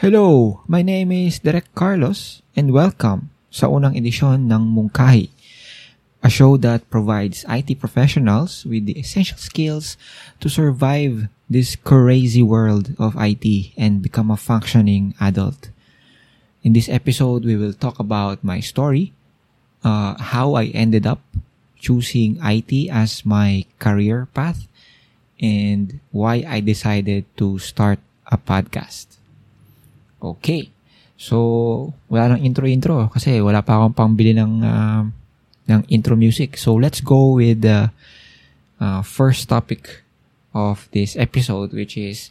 Hello, my name is Derek Carlos and welcome sa unang edisyon ng Mungkahi, a show that provides IT professionals with the essential skills to survive this crazy world of IT and become a functioning adult. In this episode, we will talk about my story, uh, how I ended up choosing IT as my career path, and why I decided to start a podcast. Okay. So, wala nang intro-intro kasi wala pa akong pambili ng, uh, ng intro music. So, let's go with the uh, first topic of this episode which is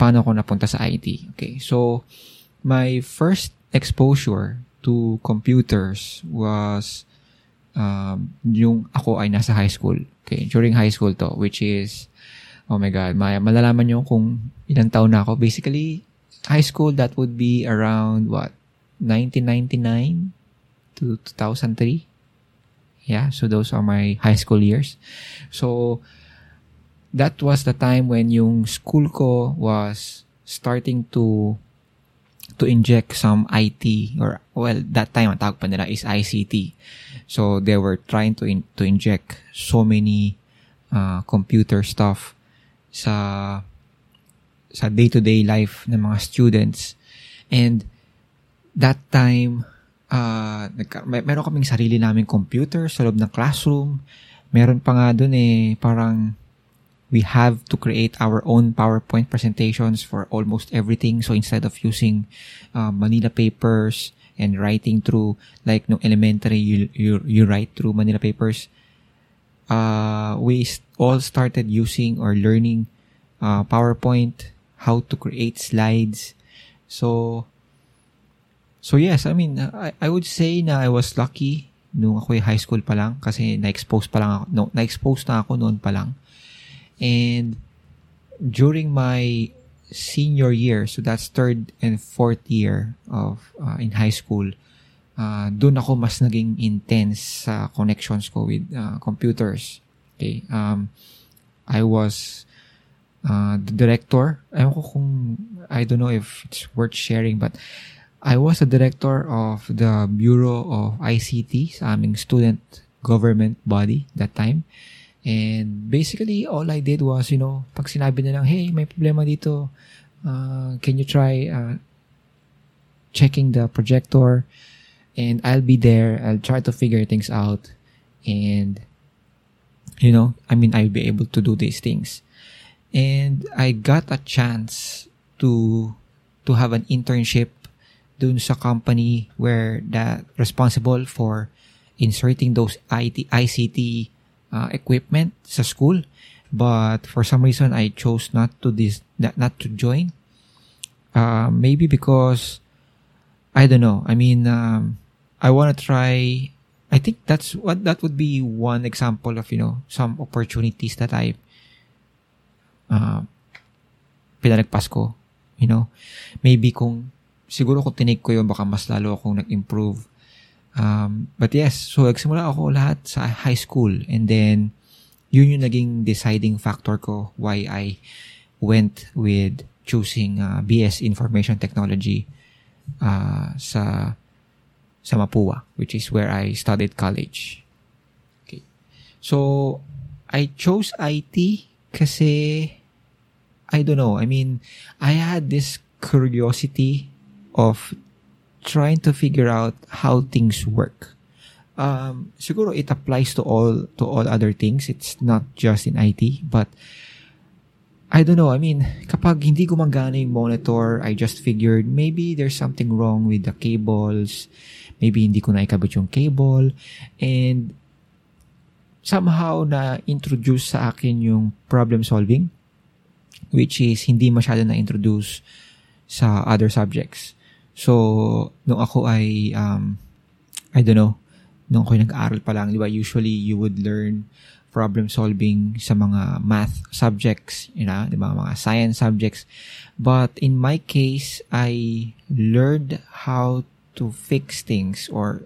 paano ako napunta sa IT. Okay. So, my first exposure to computers was um, yung ako ay nasa high school. Okay, during high school to, which is, oh my God, may, malalaman nyo kung ilang taon na ako. Basically, high school, that would be around, what, 1999 to 2003? Yeah, so those are my high school years. So, that was the time when yung school ko was starting to to inject some IT or well that time ang tawag pa nila is ICT. So they were trying to in, to inject so many uh, computer stuff sa sa day-to-day life ng mga students. And that time, uh, nagka, may, meron kaming sarili naming computer sa loob ng classroom. Meron pa nga dun eh, parang we have to create our own PowerPoint presentations for almost everything. So instead of using uh, Manila papers and writing through, like no elementary, you, you, you write through Manila papers, uh, we all started using or learning uh, PowerPoint how to create slides. So, so yes, I mean, I, I would say na I was lucky nung ako high school pa lang kasi na-expose pa lang ako, no, na-expose na ako noon pa lang. And during my senior year, so that's third and fourth year of uh, in high school, uh, doon ako mas naging intense sa connections ko with uh, computers. Okay. Um, I was uh, the director. Ewan ko kung, I don't know if it's worth sharing, but I was the director of the Bureau of ICT sa aming student government body that time. And basically, all I did was, you know, pag sinabi nilang, hey, may problema dito, uh, can you try uh, checking the projector? And I'll be there. I'll try to figure things out. And, you know, I mean, I'll be able to do these things. And I got a chance to to have an internship dun sa company where that responsible for inserting those IT ICT uh, equipment sa school. But for some reason, I chose not to this not, to join. Uh, maybe because I don't know. I mean, um, I want to try. I think that's what that would be one example of you know some opportunities that I uh, pinalagpas ko. You know, maybe kung, siguro kung tinig ko yun, baka mas lalo akong nag-improve. Um, but yes, so nagsimula ako lahat sa high school and then yun yung naging deciding factor ko why I went with choosing uh, BS Information Technology uh, sa sa Mapua, which is where I studied college. Okay. So, I chose IT kasi I don't know. I mean, I had this curiosity of trying to figure out how things work. Um, siguro it applies to all to all other things. It's not just in IT, but I don't know. I mean, kapag hindi gumagana yung monitor, I just figured maybe there's something wrong with the cables. Maybe hindi ko naikabit yung cable. And somehow na introduce sa akin yung problem solving which is hindi masyado na-introduce sa other subjects. So, nung ako ay, um, I don't know, nung ako nag-aaral pa lang, di ba, usually you would learn problem solving sa mga math subjects, you know, di ba, mga science subjects. But in my case, I learned how to fix things or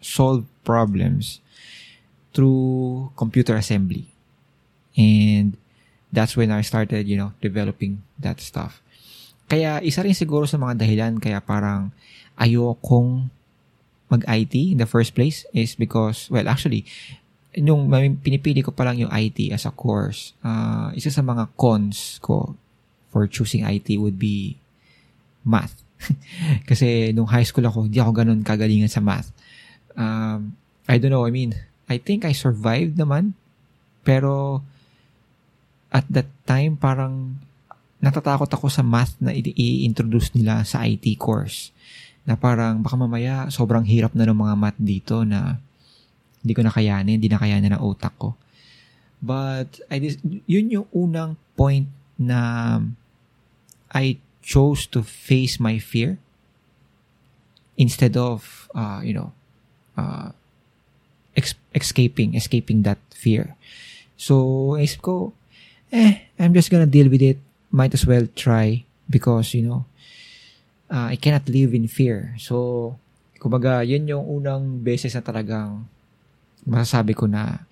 solve problems through computer assembly. And that's when I started, you know, developing that stuff. kaya isa rin siguro sa mga dahilan kaya parang ayokong mag-IT in the first place is because, well, actually, nung pinipili ko pa lang yung IT as a course, uh, isa sa mga cons ko for choosing IT would be math. Kasi nung high school ako, hindi ako ganun kagalingan sa math. Um, I don't know, I mean, I think I survived naman. Pero at that time, parang natatakot ako sa math na i-introduce nila sa IT course na parang baka mamaya sobrang hirap na ng mga math dito na hindi ko nakayanin, hindi nakayanin ng utak ko. But I dis- yun yung unang point na I chose to face my fear instead of uh, you know uh, ex- escaping escaping that fear. So isip ko, eh, I'm just gonna deal with it. Might as well try because you know uh, I cannot live in fear. So, kumbaga, yun yung unang beses na talagang masasabi ko na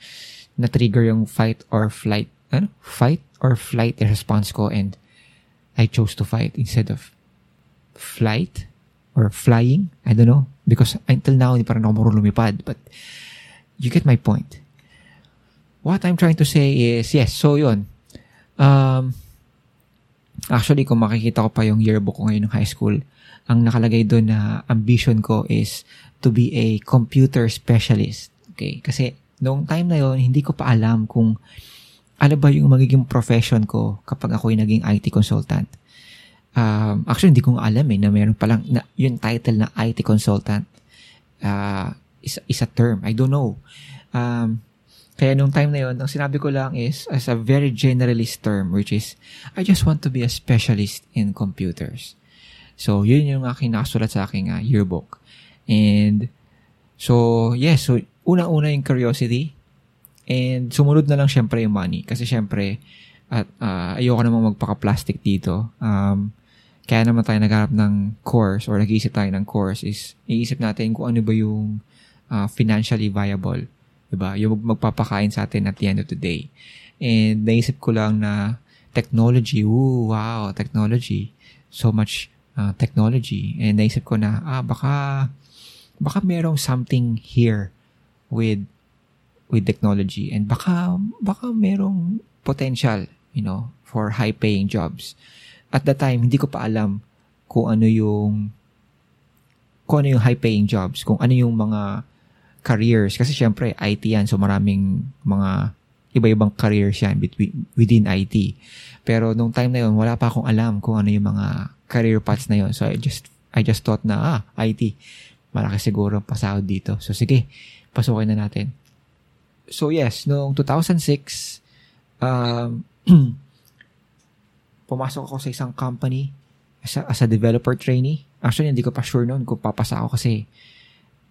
na-trigger yung fight or flight. Ano? Fight or flight response ko and I chose to fight instead of flight or flying. I don't know. Because until now, hindi pa rin ako marunong lumipad. But you get my point. What I'm trying to say is, yes, so yun. Um, Actually, kung makikita ko pa yung yearbook ko ngayon ng high school, ang nakalagay doon na ambition ko is to be a computer specialist. Okay? Kasi noong time na yon hindi ko pa alam kung ano ba yung magiging profession ko kapag ako ay naging IT consultant. Um, actually, hindi ko nga alam eh na meron palang na, yung title na IT consultant uh, is, is a term. I don't know. Um, kaya nung time na yon, ang sinabi ko lang is as a very generalist term which is I just want to be a specialist in computers. So, yun yung aking nakasulat sa aking uh, yearbook. And so, yes, so una-una yung curiosity and sumunod na lang syempre yung money kasi syempre at uh, ayoko namang magpaka-plastic dito. Um, kaya naman tayo nagharap ng course or nag-iisip tayo ng course is iisip natin kung ano ba yung uh, financially viable Diba? Yung magpapakain sa atin at the end of the day. And naisip ko lang na technology, ooh, wow, technology. So much uh, technology. And naisip ko na, ah, baka, baka merong something here with with technology and baka baka merong potential, you know, for high paying jobs. At the time, hindi ko pa alam kung ano yung kung ano yung high paying jobs, kung ano yung mga careers. Kasi syempre, IT yan. So maraming mga iba-ibang careers yan between, within IT. Pero nung time na yon wala pa akong alam kung ano yung mga career paths na yon So I just, I just thought na, ah, IT. Malaki siguro pasahod dito. So sige, pasukin na natin. So yes, noong 2006, um, pumasok ako sa isang company as a, as a developer trainee. Actually, hindi ko pa sure noon kung papasa ako kasi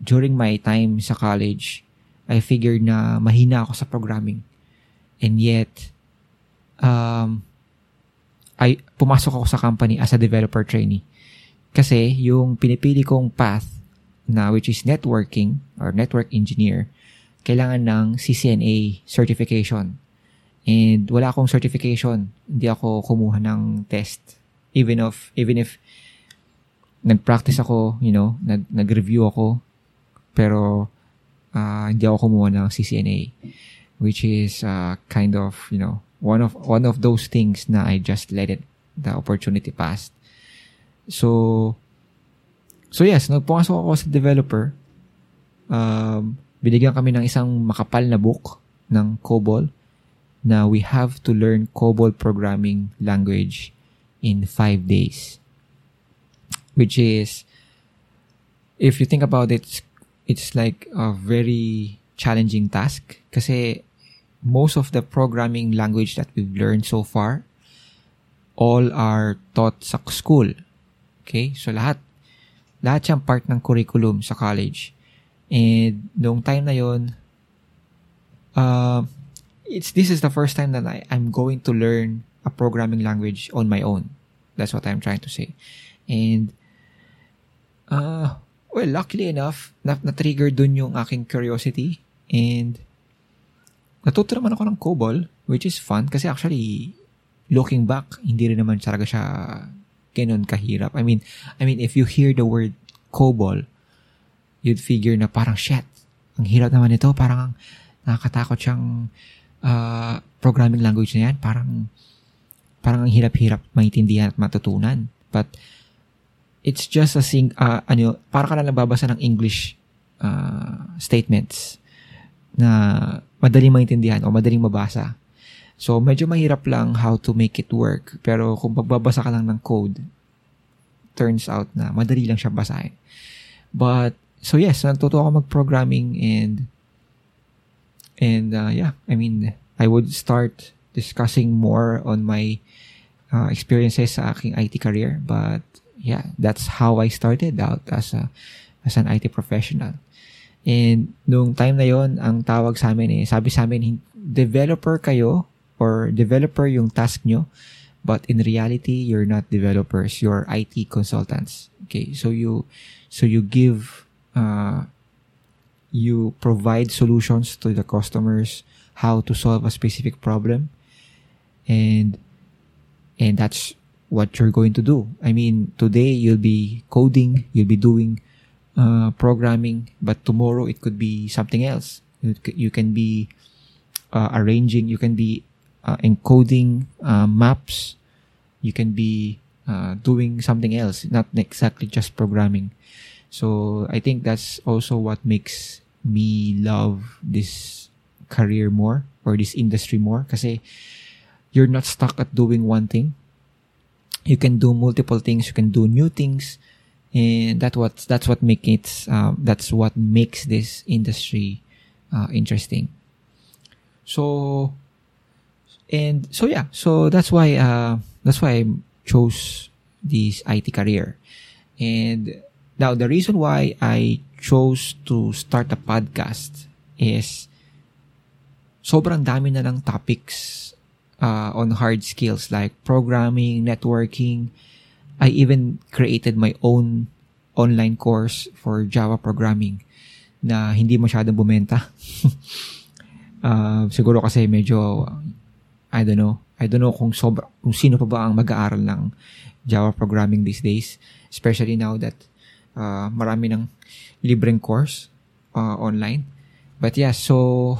during my time sa college, I figured na mahina ako sa programming. And yet, um, I, pumasok ako sa company as a developer trainee. Kasi yung pinipili kong path na which is networking or network engineer, kailangan ng CCNA certification. And wala akong certification. Hindi ako kumuha ng test. Even if, even if nag-practice ako, you know, nag, nag-review ako pero uh, hindi ako kumuha ng CCNA which is uh, kind of, you know, one of one of those things na I just let it the opportunity pass. So So yes, nagpumasok ako sa developer. Um, binigyan kami ng isang makapal na book ng COBOL na we have to learn COBOL programming language in five days. Which is, if you think about it, it's like a very challenging task kasi most of the programming language that we've learned so far all are taught sa school. Okay? So lahat lahat siyang part ng curriculum sa college. And noong time na yon uh, it's this is the first time that I, I'm going to learn a programming language on my own. That's what I'm trying to say. And uh, Well, luckily enough, na- na-trigger dun yung aking curiosity and natuto naman ako ng COBOL, which is fun kasi actually, looking back, hindi rin naman talaga siya ganun kahirap. I mean, I mean, if you hear the word COBOL, you'd figure na parang, shit, ang hirap naman ito. Parang nakakatakot siyang uh, programming language na yan. Parang, parang ang hirap-hirap maintindihan at matutunan. But, it's just a sing, uh, ano, para ka lang nababasa ng English uh, statements na madaling maintindihan o madaling mabasa. So, medyo mahirap lang how to make it work. Pero kung pagbabasa ka lang ng code, turns out na madali lang siya basahin. But, so yes, natuto ako mag-programming and and uh, yeah, I mean, I would start discussing more on my uh, experiences sa aking IT career. But yeah, that's how I started out as a as an IT professional. And nung time na yon ang tawag sa amin eh, sabi sa amin, developer kayo or developer yung task nyo, but in reality, you're not developers, you're IT consultants. Okay, so you, so you give, uh, you provide solutions to the customers how to solve a specific problem and and that's what you're going to do i mean today you'll be coding you'll be doing uh, programming, but tomorrow it could be something else. You can be uh, arranging, you can be uh, encoding uh, maps, you can be uh, doing something else, not exactly just programming. So I think that's also what makes me love this career more or this industry more because you're not stuck at doing one thing. You can do multiple things, you can do new things, and that what that's what make it uh, that's what makes this industry uh, interesting. So and so yeah. So that's why uh, that's why I chose this IT career. And now the reason why I chose to start a podcast is sobrang dami na ng topics uh, on hard skills like programming, networking, I even created my own online course for Java programming na hindi masyadong bumenta. uh, siguro kasi medyo, I don't know, I don't know kung, sobra, kung sino pa ba ang mag-aaral ng Java programming these days. Especially now that uh, marami ng libreng course uh, online. But yeah, so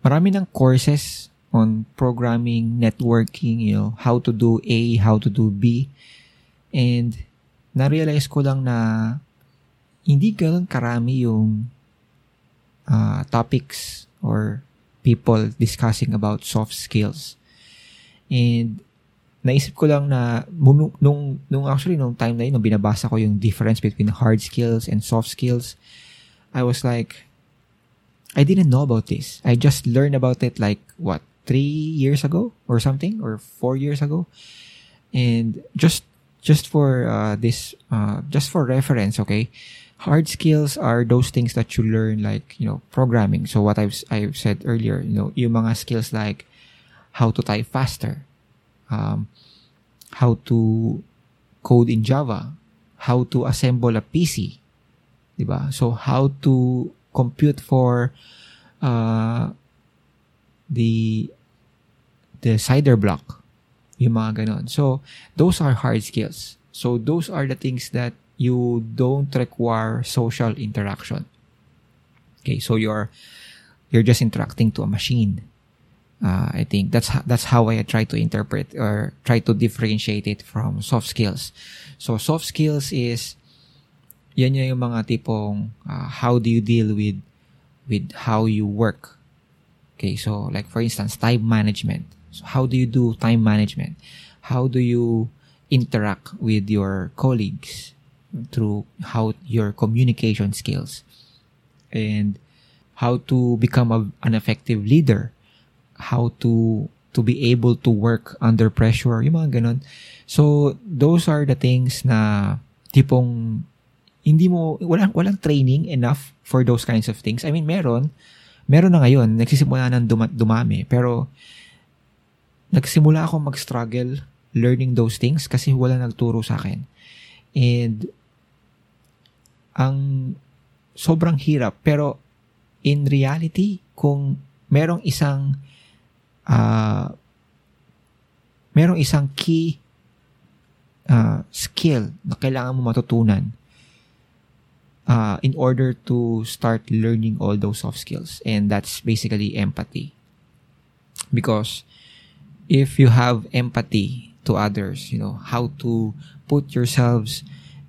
marami ng courses on programming, networking, you know, how to do A, how to do B. And na-realize ko lang na hindi ganoon karami yung uh, topics or people discussing about soft skills. And naisip ko lang na nung, nung actually nung time na yun, nung binabasa ko yung difference between hard skills and soft skills, I was like, I didn't know about this. I just learned about it like, what, three years ago or something or four years ago. And just just for uh, this uh, just for reference okay hard skills are those things that you learn like you know programming. So what i've i've said earlier you know yung mga skills like how to type faster um, how to code in java how to assemble a pc diba so how to compute for uh, the the cider block. Yung mga ganon. So, those are hard skills. So, those are the things that you don't require social interaction. Okay, so you're you're just interacting to a machine. Uh, I think that's that's how I try to interpret or try to differentiate it from soft skills. So soft skills is yan yung mga tipong uh, how do you deal with with how you work. Okay, so like for instance, time management. So how do you do time management? How do you interact with your colleagues through how your communication skills and how to become a, an effective leader, how to to be able to work under pressure, yung mga ganun. So, those are the things na tipong hindi mo, walang, walang training enough for those kinds of things. I mean, meron, meron na ngayon, nagsisimula ng dumami, pero nagsimula ako mag-struggle learning those things kasi wala nagturo sa akin. And ang sobrang hirap pero in reality kung merong isang uh, merong isang key skill na kailangan mo matutunan uh, in order to start learning all those soft skills. And that's basically empathy. Because if you have empathy to others, you know, how to put yourselves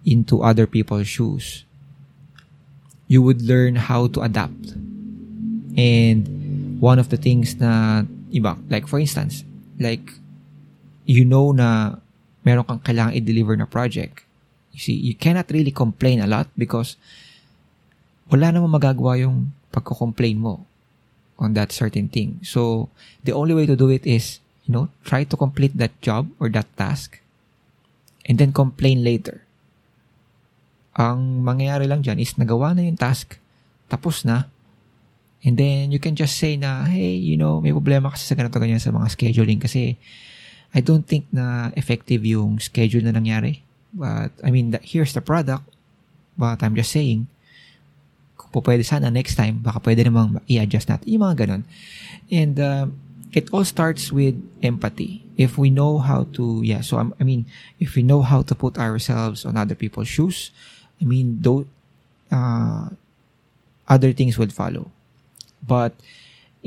into other people's shoes, you would learn how to adapt. And one of the things na iba, like for instance, like you know na meron kang kailangang i-deliver na project You see, you cannot really complain a lot because wala namang magagawa yung pagko-complain mo on that certain thing. So, the only way to do it is, you know, try to complete that job or that task and then complain later. Ang mangyayari lang dyan is nagawa na yung task, tapos na, and then you can just say na, hey, you know, may problema kasi sa ganito ganyan sa mga scheduling kasi I don't think na effective yung schedule na nangyari. But, I mean, that, here's the product. But I'm just saying, kung po pwede sana next time, baka pwede namang i-adjust natin. Yung mga ganun. And, uh, it all starts with empathy. If we know how to, yeah, so I'm, I mean, if we know how to put ourselves on other people's shoes, I mean, though, other things will follow. But,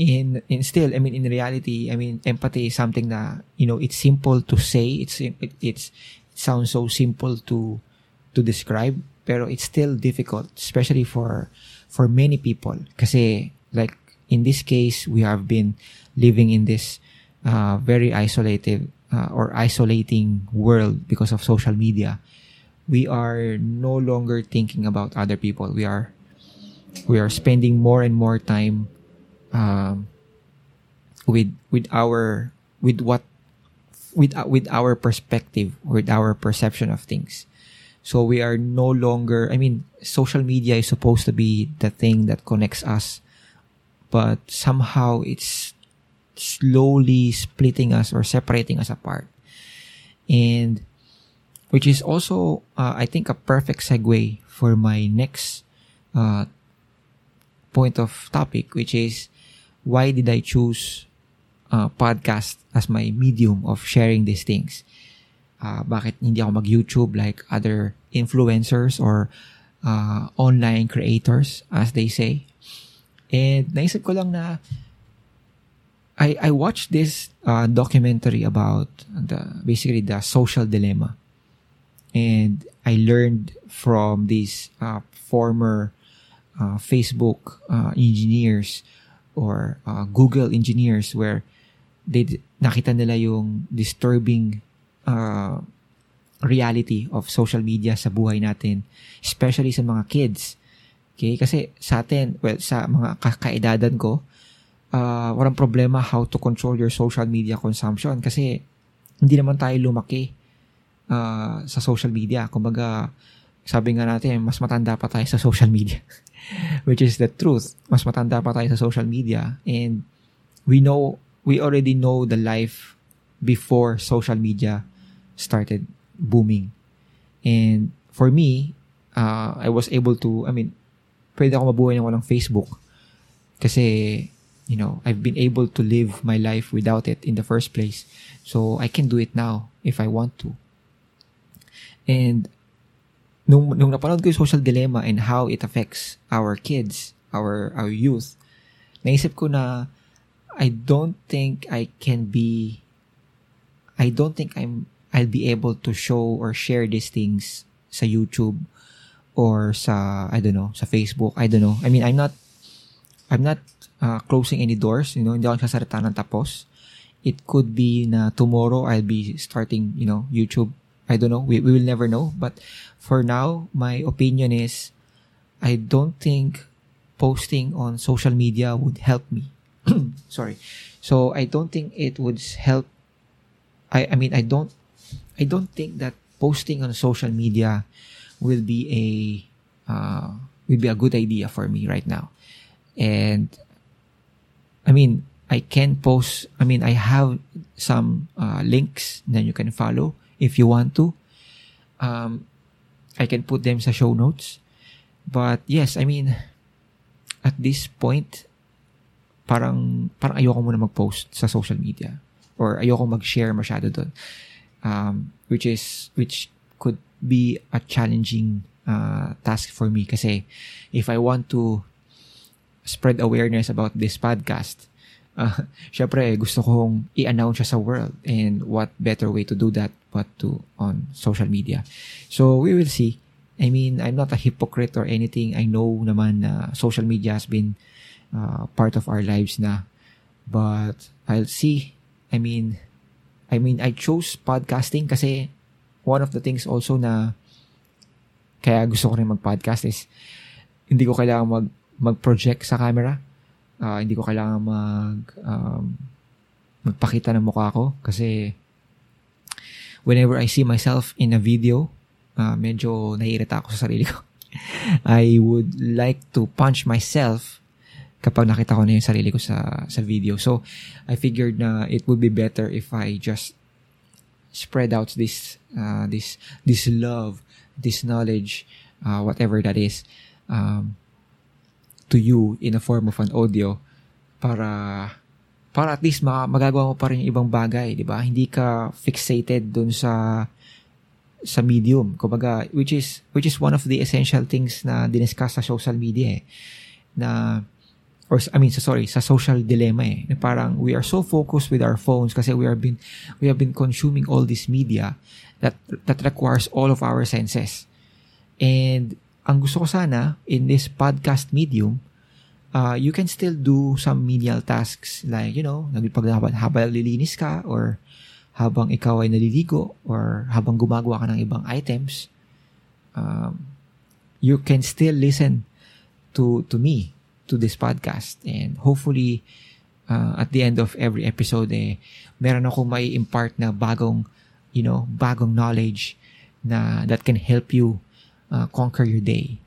in in still i mean in reality i mean empathy is something that you know it's simple to say it's it, it's sounds so simple to to describe pero it's still difficult especially for for many people kasi like in this case we have been living in this uh, very isolated uh, or isolating world because of social media. We are no longer thinking about other people. We are we are spending more and more time um, with with our with what with uh, with our perspective with our perception of things. So we are no longer i mean social media is supposed to be the thing that connects us but somehow it's slowly splitting us or separating us apart and which is also uh, i think a perfect segue for my next uh, point of topic which is why did i choose uh, podcast as my medium of sharing these things. Uh, bakit hindi ako mag-YouTube like other influencers or uh, online creators, as they say. And naisip ko lang na I, I watched this uh, documentary about the basically the social dilemma. And I learned from these uh, former uh, Facebook uh, engineers or uh, Google engineers where they nakita nila yung disturbing uh, reality of social media sa buhay natin, especially sa mga kids. Okay? Kasi sa atin, well, sa mga kakaedadan ko, uh, walang problema how to control your social media consumption kasi hindi naman tayo lumaki uh, sa social media. Kumbaga, sabi nga natin, mas matanda pa tayo sa social media. Which is the truth. Mas matanda pa tayo sa social media. And we know we already know the life before social media started booming. And for me, uh, I was able to, I mean, pwede ako mabuhay ng walang Facebook. Kasi, you know, I've been able to live my life without it in the first place. So, I can do it now if I want to. And, nung, nung napanood ko yung social dilemma and how it affects our kids, our, our youth, naisip ko na, I don't think I can be I don't think I'm I'll be able to show or share these things sa YouTube or sa I don't know, sa Facebook. I don't know. I mean, I'm not I'm not uh, closing any doors, you know, hindi ako sasarita ng tapos. It could be na tomorrow I'll be starting, you know, YouTube. I don't know. We, we will never know. But for now, my opinion is I don't think posting on social media would help me. sorry. So I don't think it would help. I I mean I don't I don't think that posting on social media will be a uh, be a good idea for me right now. And I mean I can post. I mean I have some uh, links that you can follow if you want to. Um, I can put them sa show notes. But yes, I mean, at this point, parang, parang ayoko muna mag-post sa social media. Or ayoko mag-share masyado doon. Um, which is, which be a challenging uh, task for me kasi if I want to spread awareness about this podcast, uh, syempre gusto kong i-announce siya sa world and what better way to do that but to on social media. So we will see. I mean, I'm not a hypocrite or anything. I know naman na social media has been uh, part of our lives na. But I'll see. I mean, I mean, I chose podcasting kasi one of the things also na kaya gusto ko rin mag-podcast is hindi ko kailangan mag mag-project sa camera. Uh, hindi ko kailangan mag um, magpakita ng mukha ko kasi whenever I see myself in a video, uh, medyo naiirita ako sa sarili ko. I would like to punch myself kapag nakita ko na yung sarili ko sa sa video. So, I figured na it would be better if I just spread out this uh, this this love, this knowledge, uh, whatever that is, um, to you in a form of an audio para para at least magagawa mo pa rin yung ibang bagay, di ba? Hindi ka fixated dun sa sa medium. Kumbaga, which is which is one of the essential things na diniscuss sa social media eh. Na or I mean, so sorry, sa social dilemma eh. Na parang we are so focused with our phones kasi we are been we have been consuming all this media that that requires all of our senses. And ang gusto ko sana in this podcast medium uh, you can still do some menial tasks like, you know, nagpaghabal habang lilinis ka or habang ikaw ay naliligo or habang gumagawa ka ng ibang items, um, you can still listen to to me, to this podcast. And hopefully, uh, at the end of every episode, eh, meron akong may impart na bagong, you know, bagong knowledge na that can help you uh, conquer your day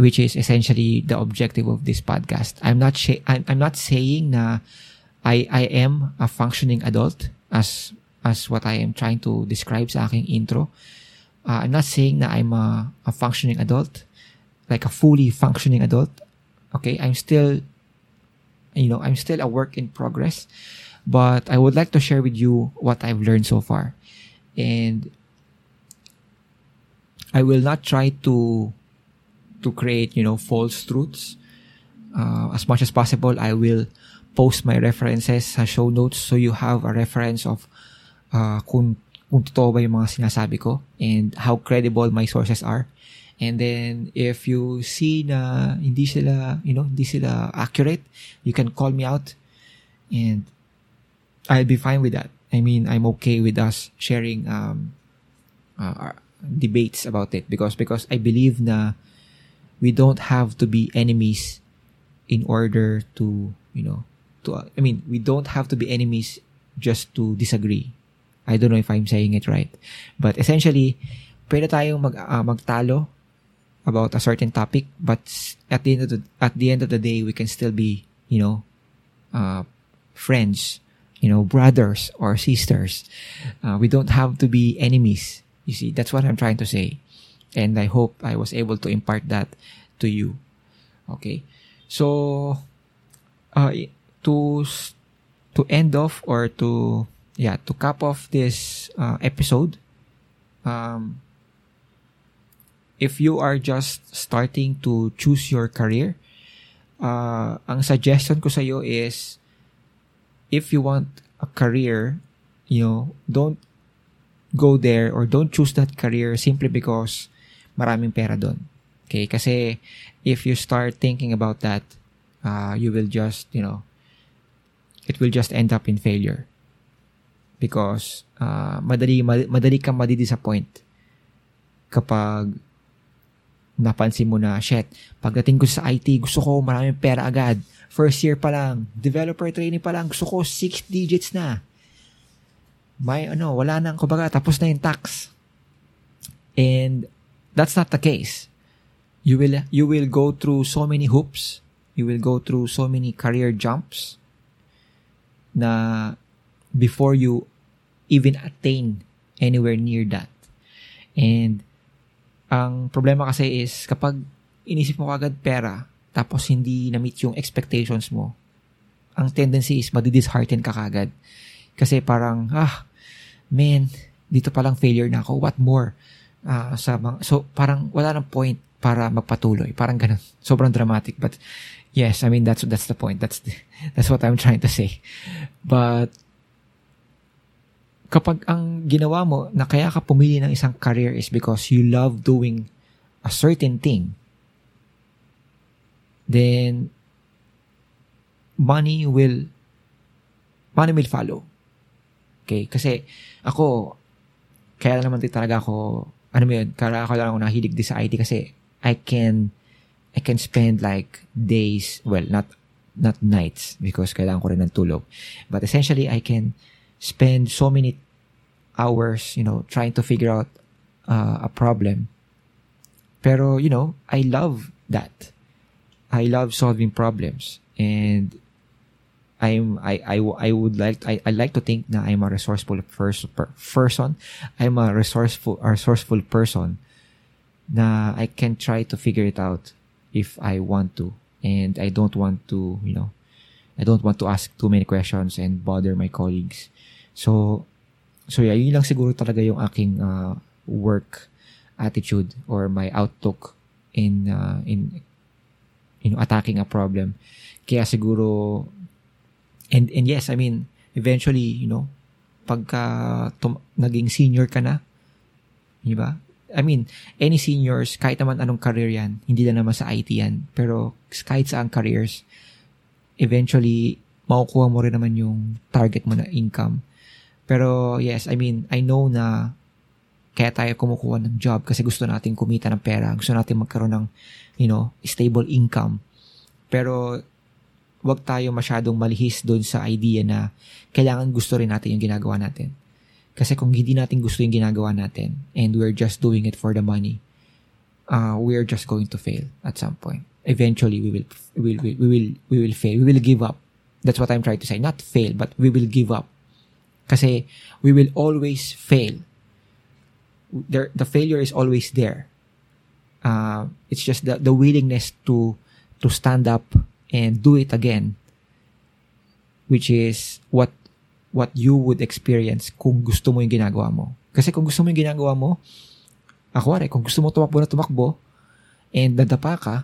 which is essentially the objective of this podcast. I'm not sh- I'm, I'm not saying na I I am a functioning adult as as what I am trying to describe sa aking intro. Uh, I'm not saying that I'm a, a functioning adult, like a fully functioning adult. Okay, I'm still, you know, I'm still a work in progress, but I would like to share with you what I've learned so far, and I will not try to to create, you know, false truths. Uh, as much as possible, I will post my references sa show notes so you have a reference of uh, kung, kung totoo ba yung mga sinasabi ko and how credible my sources are. And then, if you see na hindi sila, you know, hindi sila accurate, you can call me out and I'll be fine with that. I mean, I'm okay with us sharing um, uh, debates about it because because I believe na we don't have to be enemies in order to, you know, to, I mean, we don't have to be enemies just to disagree. I don't know if I'm saying it right. But essentially, pwede tayong mag, uh, magtalo about a certain topic, but at the end of the, at the end of the day, we can still be, you know, uh, friends, you know, brothers or sisters. Uh, we don't have to be enemies. You see, that's what I'm trying to say. And I hope I was able to impart that to you. Okay. So, uh, to, to end off or to, yeah, to cap off this uh, episode, um, if you are just starting to choose your career, uh, ang suggestion ko sa iyo is, if you want a career, you know, don't go there or don't choose that career simply because maraming pera doon. Okay? Kasi if you start thinking about that, uh, you will just, you know, it will just end up in failure. Because uh, madali, madali kang madidisappoint kapag napansin mo na, shit, pagdating ko sa IT, gusto ko maraming pera agad. First year pa lang, developer training pa lang, gusto ko six digits na. May ano, wala nang, kumbaga, tapos na yung tax. And that's not the case. You will you will go through so many hoops. You will go through so many career jumps na before you even attain anywhere near that. And ang problema kasi is kapag inisip mo agad pera tapos hindi na-meet yung expectations mo, ang tendency is madidishearten ka kagad. Kasi parang, ah, man, dito palang failure na ako. What more? uh, sa mga, so parang wala nang point para magpatuloy. Parang ganun. Sobrang dramatic. But yes, I mean, that's, that's the point. That's, that's what I'm trying to say. But kapag ang ginawa mo na kaya ka pumili ng isang career is because you love doing a certain thing, then money will money will follow. Okay? Kasi ako, kaya naman din talaga ako, ano mo yun, kaya ako lang ako nahilig din sa IT kasi I can, I can spend like days, well, not, not nights because kailangan ko rin ng tulog. But essentially, I can spend so many hours, you know, trying to figure out uh, a problem. Pero, you know, I love that. I love solving problems. And I'm I I I would like I, I like to think na I'm a resourceful first per, person. I'm a resourceful resourceful person na I can try to figure it out if I want to and I don't want to, you know, I don't want to ask too many questions and bother my colleagues. So so yeah, yun lang siguro talaga yung aking uh, work attitude or my outlook in uh, in you know attacking a problem. Kaya siguro And and yes, I mean, eventually, you know, pagka tum- naging senior ka na, di ba? I mean, any seniors, kahit naman anong career yan, hindi na naman sa IT yan, pero kahit sa ang careers, eventually, makukuha mo rin naman yung target mo na income. Pero yes, I mean, I know na kaya tayo kumukuha ng job kasi gusto natin kumita ng pera, gusto natin magkaroon ng, you know, stable income. Pero wag tayo masyadong malihis doon sa idea na kailangan gusto rin natin yung ginagawa natin. Kasi kung hindi natin gusto yung ginagawa natin and we're just doing it for the money, uh, we're just going to fail at some point. Eventually, we will, we will, we will, we will fail. We will give up. That's what I'm trying to say. Not fail, but we will give up. Kasi we will always fail. There, the failure is always there. Uh, it's just the, the willingness to to stand up and do it again which is what what you would experience kung gusto mo yung ginagawa mo. Kasi kung gusto mo yung ginagawa mo, ako rin, kung gusto mo tumakbo na tumakbo, and nadapa ka,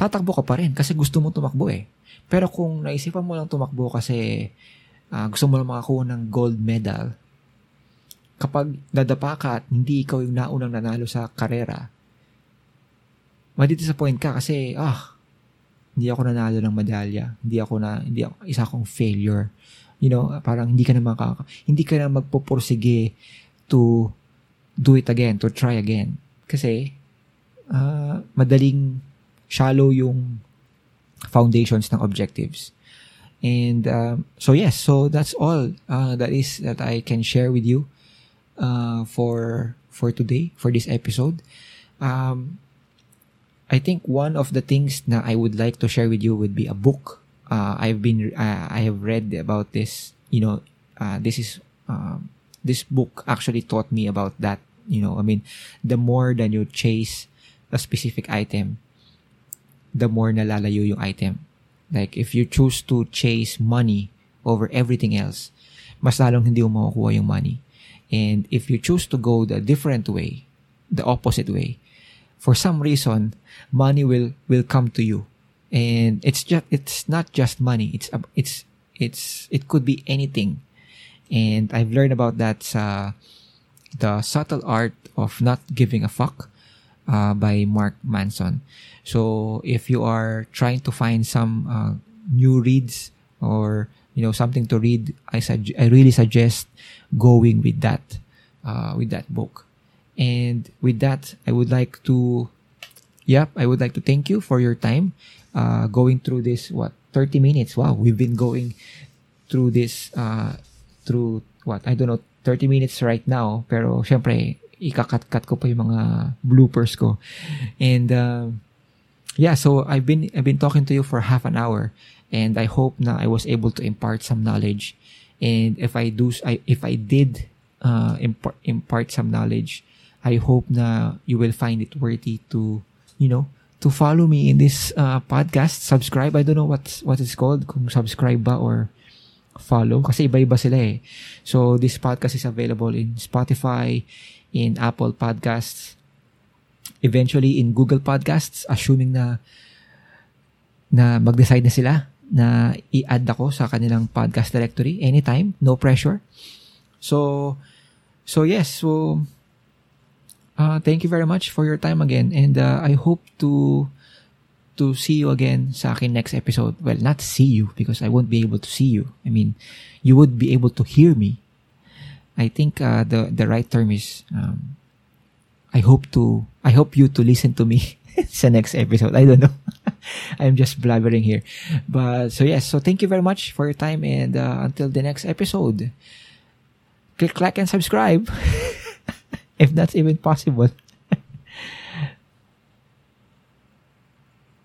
tatakbo ka pa rin kasi gusto mo tumakbo eh. Pero kung naisipan mo lang tumakbo kasi uh, gusto mo lang makakuha ng gold medal, kapag nadapa ka at hindi ikaw yung naunang nanalo sa karera, madidisappoint ka kasi, ah, hindi ako nanalo ng medalya. Hindi ako na, hindi ako, isa akong failure. You know, parang hindi ka na makaka, hindi ka na magpupursige to do it again, to try again. Kasi, uh, madaling shallow yung foundations ng objectives. And uh, so yes, so that's all uh, that is that I can share with you uh, for for today for this episode. Um, I think one of the things that I would like to share with you would be a book. Uh, I've been uh, I have read about this. You know, uh, this is um, this book actually taught me about that. You know, I mean, the more than you chase a specific item, the more nalalayo yung item. Like if you choose to chase money over everything else, mas lalong hindi mo makukuha yung money. And if you choose to go the different way, the opposite way, for some reason, money will will come to you, and it's just it's not just money. It's it's it's it could be anything, and I've learned about that the subtle art of not giving a fuck uh, by Mark Manson. So if you are trying to find some uh, new reads or you know something to read, I sug- I really suggest going with that uh, with that book. And with that, I would like to, yep, I would like to thank you for your time uh, going through this, what, 30 minutes. Wow, we've been going through this, uh, through, what, I don't know, 30 minutes right now. Pero, syempre, ikakat-kat ko pa yung mga bloopers ko. And, uh, yeah, so I've been, I've been talking to you for half an hour. And I hope na I was able to impart some knowledge. And if I do, I, if I did uh, impart, impart some knowledge, I hope na you will find it worthy to, you know, to follow me in this uh, podcast. Subscribe. I don't know what's what it's called. Kung subscribe ba or follow. Kasi iba-iba sila eh. So, this podcast is available in Spotify, in Apple Podcasts, eventually in Google Podcasts, assuming na na mag-decide na sila na i-add ako sa kanilang podcast directory anytime, no pressure. So, so yes, so uh, thank you very much for your time again and uh, I hope to to see you again sa akin next episode. Well, not see you because I won't be able to see you. I mean, you would be able to hear me. I think uh, the the right term is um, I hope to I hope you to listen to me the next episode. I don't know. I'm just blabbering here. But so yes, so thank you very much for your time and uh, until the next episode. Click like and subscribe if that's even possible.